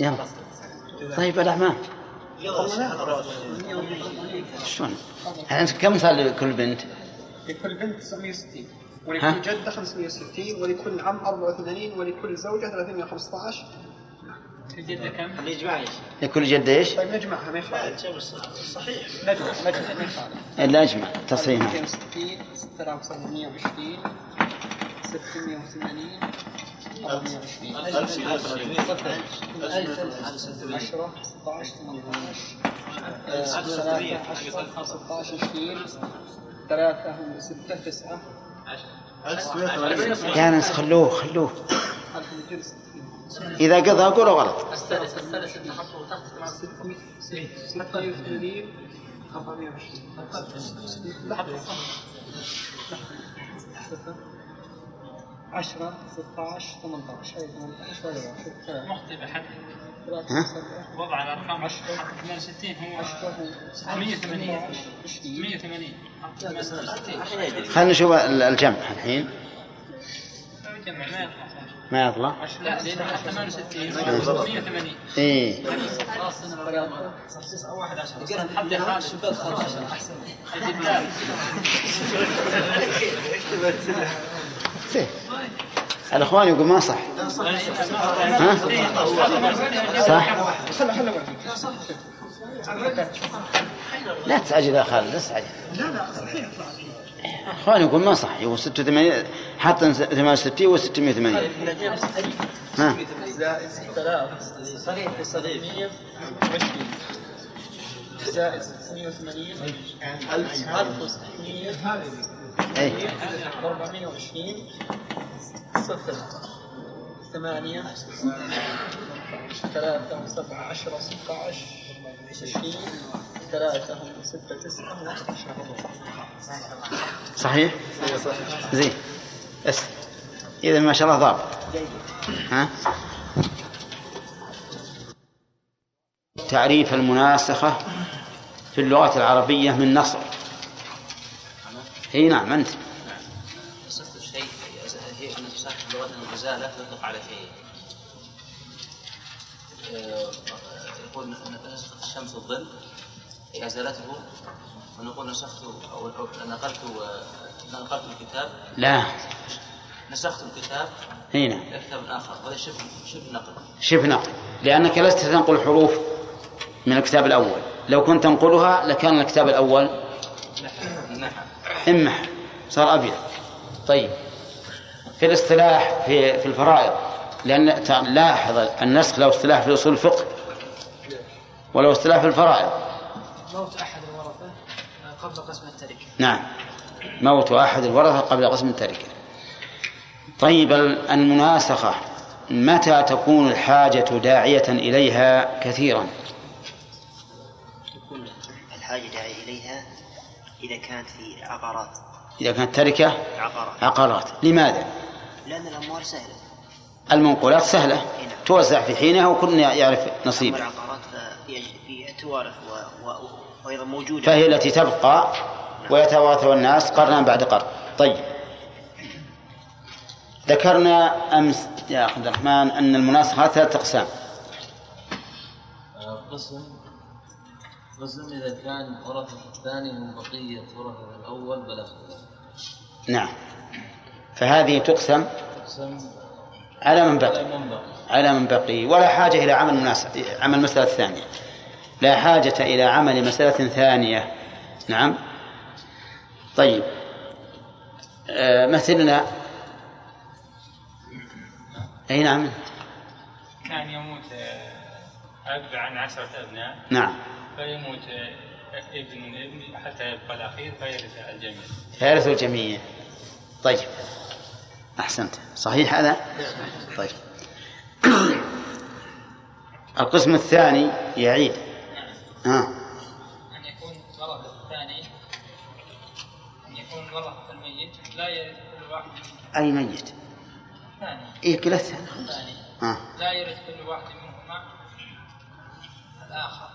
يلا. طيب الاعمام شلون؟ كم صار لكل بنت؟ لكل بنت 960 ولكل جدة 560 ولكل عم 84 ولكل زوجة 315 الجدة كم؟ الإجماع يا شيخ لكل جد إيش؟ طيب نجمعها ما يخالف صحيح نجمع نجمع ما يخالف إلا أجمع تصحيح 260 6720 680 420 10 16 18 3 10 15 20 3 6 9 يا ناس خلوه خلوه. 1260 إذا قضى قولوا غلط. الثالث الثالث اللي حطه تحت 86 420 لحظة 10 16 18 اي 18 ولا واحد مخطئ بحد. ها؟ وضع الأرقام 10 68 هو 180 180 160 خلينا نشوف ال- الجمع الحين. ما يطلع. ما يطلع؟ لا لأن 68 180 إيه خلاص الأخوان يقول ما صح. ها؟ صح؟ لا تستعجل يا خالد لا تستعجل لا لا صحيح اخوان يقول ما صح يقول 86 حط 68 و 680 ها؟ زائد 6000 صحيح صحيح 120 زائد 680 1600 اي 420 صفر. ثمانية. ثلاثة وسبعة عشرة ستة عشر عشرين. ثلاثة ستة تسعة وعشرة صحيح؟ زين. بس. إذا ما شاء الله ضابط ها؟ تعريف المناسخة في اللغة العربية من نصر. إي نعم أنت. الشمس الظل هي أزالته ونقول نسخت أو نقلت نقلت الكتاب. لا. نسخت الكتاب. نعم إلى كتاب آخر وهذا شبه شبه نقل. شبه نقل. لأنك لست تنقل حروف من الكتاب الأول. لو كنت تنقلها لكان الكتاب الأول. نعم امح صار أبيض. طيب. في الاصطلاح في في الفرائض. تع- لاحظ النسخ له اصطلاح في أصول الفقه. ولو اصطلاح في الفرائض. موت أحد الورثة قبل قسم التركة نعم. موت أحد الورثة قبل قسم التركة طيب ال- المناسخة. متى تكون الحاجة داعية إليها كثيرا؟ تكون الحاجة داعي إليها إذا كانت في عقارات. إذا كانت تركة؟ عقارات. عقارات. لماذا؟ لأن الأموال سهلة. المنقولات سهلة. توزع في حينها وكل يعرف نصيبه. في في توارث و... و... وأيضا موجودة. فهي التي تبقى ويتوارثها الناس قرنا بعد قرن. طيب. ذكرنا أمس يا عبد الرحمن أن المناسخات ثلاثة أقسام. قسم. قسم إذا كان ورثة الثاني من بقية ورثة الأول بلا خلاف نعم. فهذه تقسم قسم على على من بقي؟ من بقي. على من بقي ولا حاجة إلى عمل مناسب عمل مسألة ثانية. لا حاجة إلى عمل مسألة ثانية. نعم؟ طيب. آه مثلنا. أي نعم؟ كان يموت آه، أب عن عشرة أبناء. نعم. فيموت آه، ابن ابن حتى يبقى الأخير فيرث الجميع. فيرث الجميع. طيب. أحسنت. صحيح هذا؟ طيب. القسم الثاني يعيد ها. أن يكون ورثة الثاني أن يكون ورثة الميت لا يرث كل واحد أي ميت؟ الثاني. إيه كلا الثاني. الثاني. ها. لا يرث كل واحد منهما. الآخر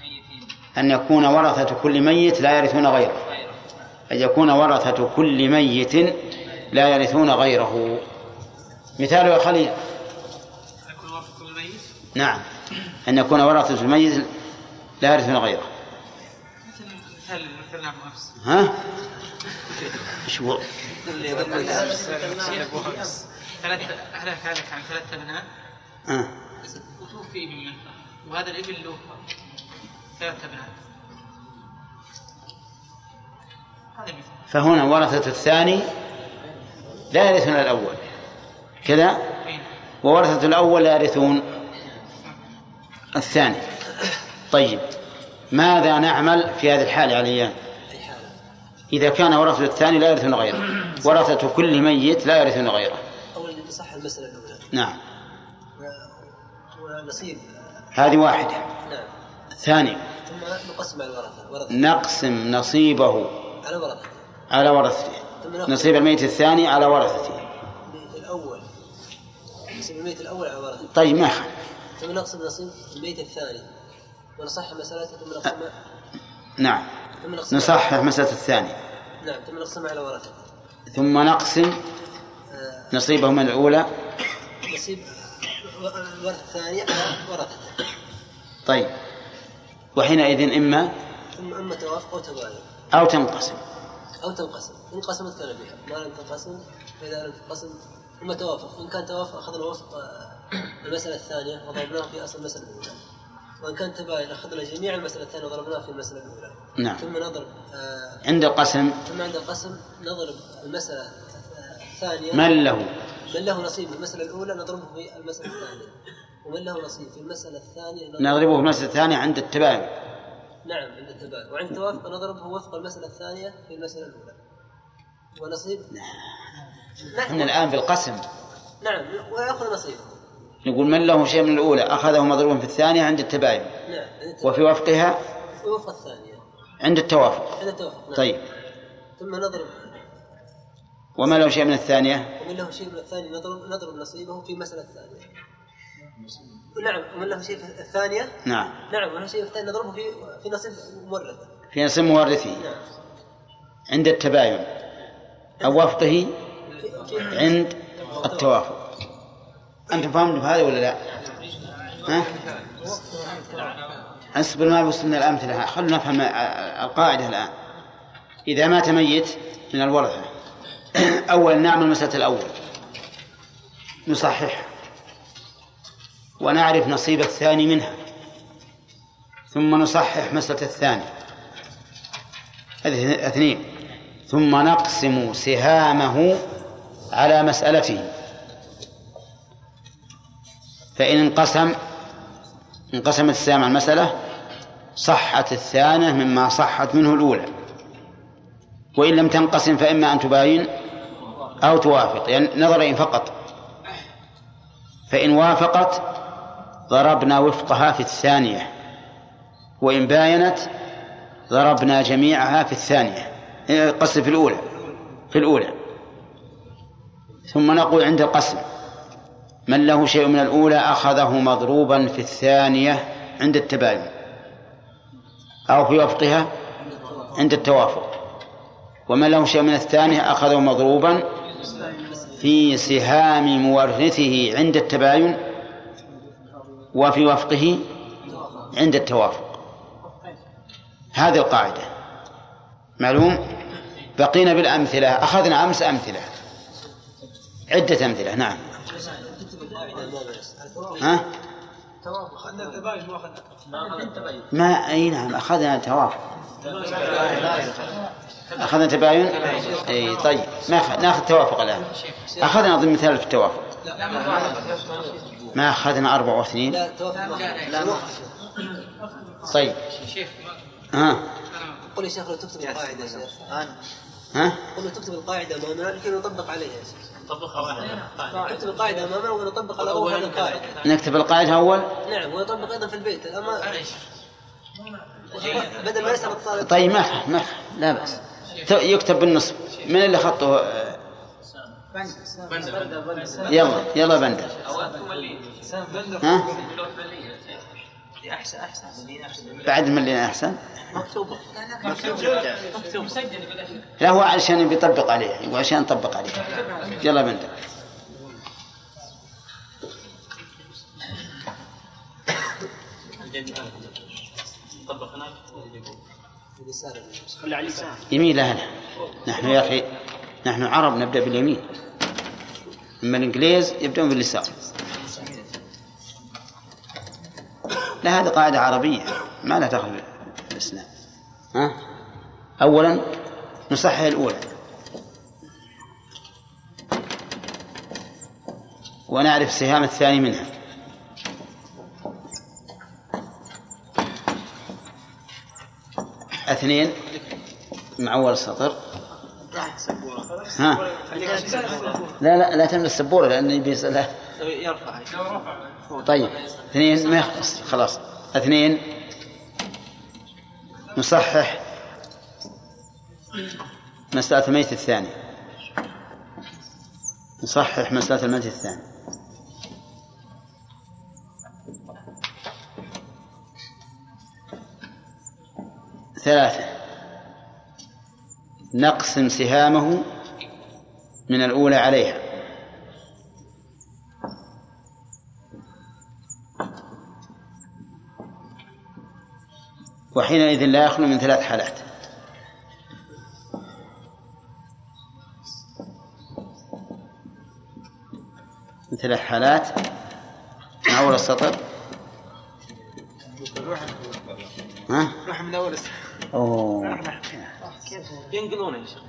ميتين. أن يكون ورثة كل ميت لا يرثون غيره. غيره. أن يكون ورثة كل ميت لا يرثون غيره. مثال يا خليل يكون ورثة كل ميت نعم. أن يكون ورثة الميت لا يرثون غيره. ها؟ إيش هو؟ ثلاث هلك هلك عن ثلاث ابناء آه. وتوفي ابن منهم وهذا الابن له ثلاث ابناء فهنا ورثة الثاني لا يرثون الأول. كذا؟ وورثة الأول لا يرثون الثاني. طيب ماذا نعمل في هذه الحالة عليان؟ إذا كان ورثة الثاني لا يرثون غيره ورثة كل ميت لا يرثون غيره. أولا تصح المسألة الأولى. نعم. ونصيب. هذه واحدة. نعم. ثاني. ثم نقسم على الورثة. ورثة. نقسم نصيبه على ورثة على ورثته. نصيب الميت الثاني على ورثته. الأول. نصيب الميت الأول على ورثة طيب ما ثم نقسم نصيب الميت الثاني ونصح مسألته ثم نقسم نعم. ثم نقسم نصحح مسألة الثاني نعم ثم نقسم على ورثة ثم نقسم نصيبه من الأولى. نصيب الورثة الثانية على ورثته طيب. وحينئذ إما ثم أما توافق أو تباين. أو تنقسم. أو تنقسم. إن قسمت كان بها. ما لم تنقسم فإذا لم تنقسم ثم توافق. إن كان توافق أخذنا وفق المسألة الثانية وضربناه في أصل المسألة الأولى. وإن كان تباين أخذنا جميع المسألة الثانية وضربناه في المسألة الأولى. نعم. ثم نضرب آه عند القسم ثم عند القسم نضرب المسألة الثانية. من له؟ من له نصيب في المسألة الأولى نضربه في المسألة الثانية. ومن له نصيب في المسألة الثانية نضربه. في المسألة الثانية عند التباين نعم عند التباين وعند التوافق نضربه وفق المسألة الثانية في المسألة الأولى. ونصيب؟ إحنا الآن في القسم. نعم ويأخذ نصيبه نقول من له شيء من الأولى؟ أخذه مضروبا في الثانية عند التباين. نعم وفي وفقها؟ وفق الثانية. عند التوافق. عند التوافق نعم. طيب. ثم نضرب. وما له شيء من الثانية؟ ومن له شيء من الثاني نضرب نضرب نصيبه في المسألة الثانية. نعم ومن له شيء في الثانية؟ نعم. نعم ومن له شيء في الثانية نضربه في في نصيب مورثه. في نصيب مورثه. نعم. عند التباين. أو وفقه عند التوافق. أنتم فهمتم هذا ولا لا؟ ها؟ اصبر ما وصلنا الأمثلة. خلونا نفهم القاعدة الآن. إذا مات ميت من الورثة. أولا نعمل مسألة الأول. نصحح. ونعرف نصيب الثاني منها. ثم نصحح مسألة الثاني. اثنين. ثم نقسم سهامه على مسألته فإن انقسم انقسمت السهام على المسألة صحت الثانية مما صحت منه الأولى. وإن لم تنقسم فإما أن تباين أو توافق يعني نظرين فقط. فإن وافقت ضربنا وفقها في الثانية وإن باينت ضربنا جميعها في الثانية قصد في الأولى في الأولى. ثم نقول عند القسم. من له شيء من الأولى أخذه مضروبا في الثانية عند التباين. أو في وفقها عند التوافق. ومن له شيء من الثانية أخذه مضروبا في سهام مورثه عند التباين وفي وفقه عند التوافق. هذه القاعدة. معلوم؟ بقينا بالأمثلة. أخذنا أمس أمثلة. عدة أمثلة. نعم. ها؟ اخذنا ما أي نعم أخذنا توافق أخذنا تباين؟ أي طيب. ما. ناخذ توافق الآن. أخذنا ضمن مثال في التوافق. ما توافق لا طيب. ها؟ قل يا شيخ لو تكتب شيخ ها؟ قل تكتب القاعدة أمامنا لكي نطبق عليها يا شيخ. نكتب القاعدة أمامنا ونطبق على هذه القاعدة نكتب القاعدة أول. نعم ونطبق أيضا في البيت الأما بدل ما يسأل الطالب. طيب ما ما لا بأس. ت- يكتب بالنصف من اللي خطه آه، يلا يلا بندر. ها؟ احسن أحسن. مدينه أحسن. بعد اللي أحسن. مكتوبة لا هو علشان بيطبق عليه. يقول عشان نطبق عليه. يلا بندر يمين لا لا نحن يا أخي نحن عرب نبدأ باليمين. أما الإنجليز يبدأون باليسار. لا هذه قاعدة عربية. ما لها دخل الإسلام. ها؟ أولا نصحح الأولى. ونعرف سهام الثاني منها. اثنين مع أول السطر ها؟ لا لا لا تملى السبورة لأن يبي يرفع. طيب اثنين ما يخلص. خلاص. اثنين. نصحح مسألة الميت الثاني. نصحح مسألة الميت الثاني. ثلاثة. نقسم سهامه من الأولى عليها. وحينئذ لا يخلو من ثلاث حالات. من ثلاث حالات. مع أول السطر. ها؟ من أول أوه. ينقلونه يا شيخ.